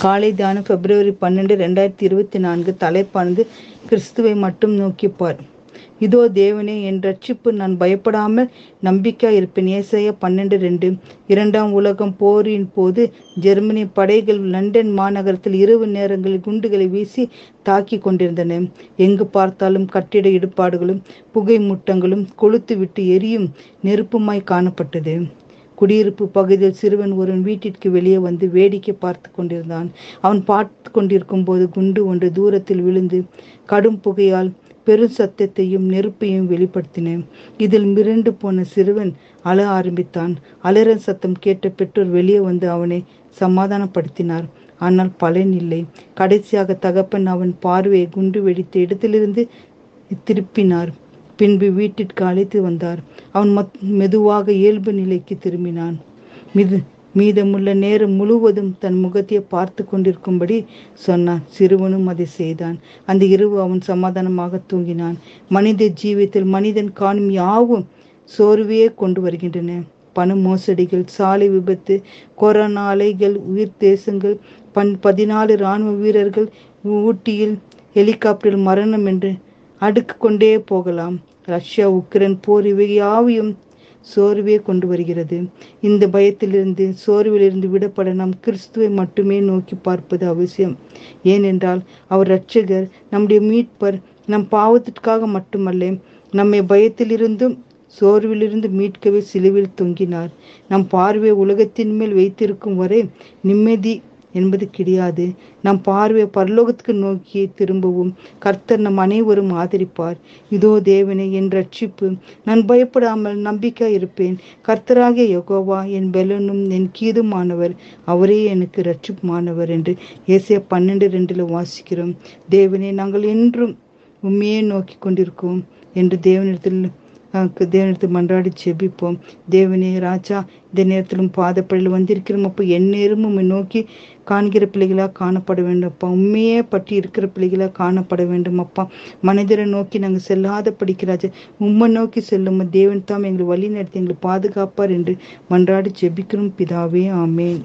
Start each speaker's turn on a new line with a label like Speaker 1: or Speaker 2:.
Speaker 1: காலை தியானம் பிப்ரவரி பன்னெண்டு ரெண்டாயிரத்தி இருபத்தி நான்கு தலைப்பானது கிறிஸ்துவை மட்டும் நோக்கிப்பார் இதோ தேவனே என் ரட்சிப்பு நான் பயப்படாமல் நம்பிக்கை இருப்பேன். ஏசைய பன்னெண்டு ரெண்டு. இரண்டாம் உலகம் போரின் போது ஜெர்மனி படைகள் லண்டன் மாநகரத்தில் இரவு நேரங்களில் குண்டுகளை வீசி தாக்கி கொண்டிருந்தன. எங்கு பார்த்தாலும் கட்டிட இடுபாடுகளும் புகை முட்டங்களும் கொளுத்து விட்டு எரியும் நெருப்புமாய் காணப்பட்டது. குடியிருப்பு பகுதியில் சிறுவன் ஒருவன் வீட்டிற்கு வெளியே வந்து வேடிக்கை பார்த்து கொண்டிருந்தான். அவன் பார்த்து கொண்டிருக்கும் போது குண்டு ஒன்று தூரத்தில் விழுந்து கடும் புகையால் பெரும் சத்தத்தையும் நெருப்பையும் வெளிப்படுத்தின. இதில் மிரண்டு போன சிறுவன் அழ ஆரம்பித்தான். அலற சத்தம் கேட்ட பெற்றோர் வெளியே வந்து அவனை சமாதானப்படுத்தினார். ஆனால் பலன் இல்லை. கடைசியாக தகப்பன் அவன் பார்வையை குண்டு வெடித்த இடத்திலிருந்து திருப்பினார். பின்பு வீட்டிற்கு அழைத்து வந்தார். அவன் மெதுவாக இயல்பு நிலைக்கு திரும்பினான். மிது மீதமுள்ள நேரம் முழுவதும் தன் முகத்தை பார்த்து கொண்டிருக்கும்படி சொன்னான். சிறுவனும் அதை செய்தான். அந்த இரவு அவன் சமாதானமாக தூங்கினான். மனித ஜீவியத்தில் மனிதன் காணும் யாவும் சோர்வையே கொண்டு வருகின்றன. பண மோசடிகள் சாலை விபத்து கொரோனா அலைகள் உயிர் தேசங்கள் பன் பதினாலு இராணுவ வீரர்கள் ஊட்டியில் ஹெலிகாப்டரில் மரணம் என்று அடுக்கு கொண்டே போகலாம். ரஷ்யா உக்ரைன் போர் இவை யாவையும் சோர்வே கொண்டு வருகிறது. இந்த பயத்திலிருந்து சோர்விலிருந்து விடப்பட நாம் கிறிஸ்துவை மட்டுமே நோக்கி பார்ப்பது அவசியம். ஏனென்றால் அவர் இரட்சகர் நம்முடைய மீட்பர் நம் பாவத்திற்காக மட்டுமல்ல நம்மை பயத்திலிருந்தும் சோர்விலிருந்து மீட்கவே சிலுவில் தொங்கினார். நம் பார்வை உலகத்தின் மேல் வைத்திருக்கும் வரை நிம்மதி என்பது கிடையாது. நம் பார்வை பரலோகத்துக்கு நோக்கி திரும்பவும் கர்த்தர் நம் அனைவரும் ஆதரிப்பார். இதோ தேவனே என் ரட்சிப்பு நான் பயப்படாமல் நம்பிக்கை இருப்பேன். கர்த்தராகிய யகோவா என் பெலனும் என் கீதுமானவர் அவரே எனக்கு ரட்சிப்புமானவர் என்று ஏசிய பன்னெண்டு ரெண்டில் வாசிக்கிறோம். தேவனே நாங்கள் என்றும் உண்மையே நோக்கி கொண்டிருக்கோம் என்று தேவனிடத்தில் தேவனிடத்தில் மன்றாடி செபிப்போம் தேவனே ராஜா இந்த நேரத்திலும் பாதப்படையில் வந்திருக்கிறோம். அப்போ எந்நேரமும் உண்மை நோக்கி காண்கிற பிள்ளைகளாக காணப்பட வேண்டும். அப்பா உண்மையே பற்றி இருக்கிற பிள்ளைகளாக காணப்பட வேண்டும். அப்பா மனிதரை நோக்கி நாங்கள் செல்லாத படிக்கிறாச்சு உண்மை நோக்கி செல்லும் தேவன் தாம் எங்களை வழி நடத்தி எங்களை பாதுகாப்பார் என்று மன்றாடி ஜெபிக்கிறோம். பிதாவே ஆமேன்.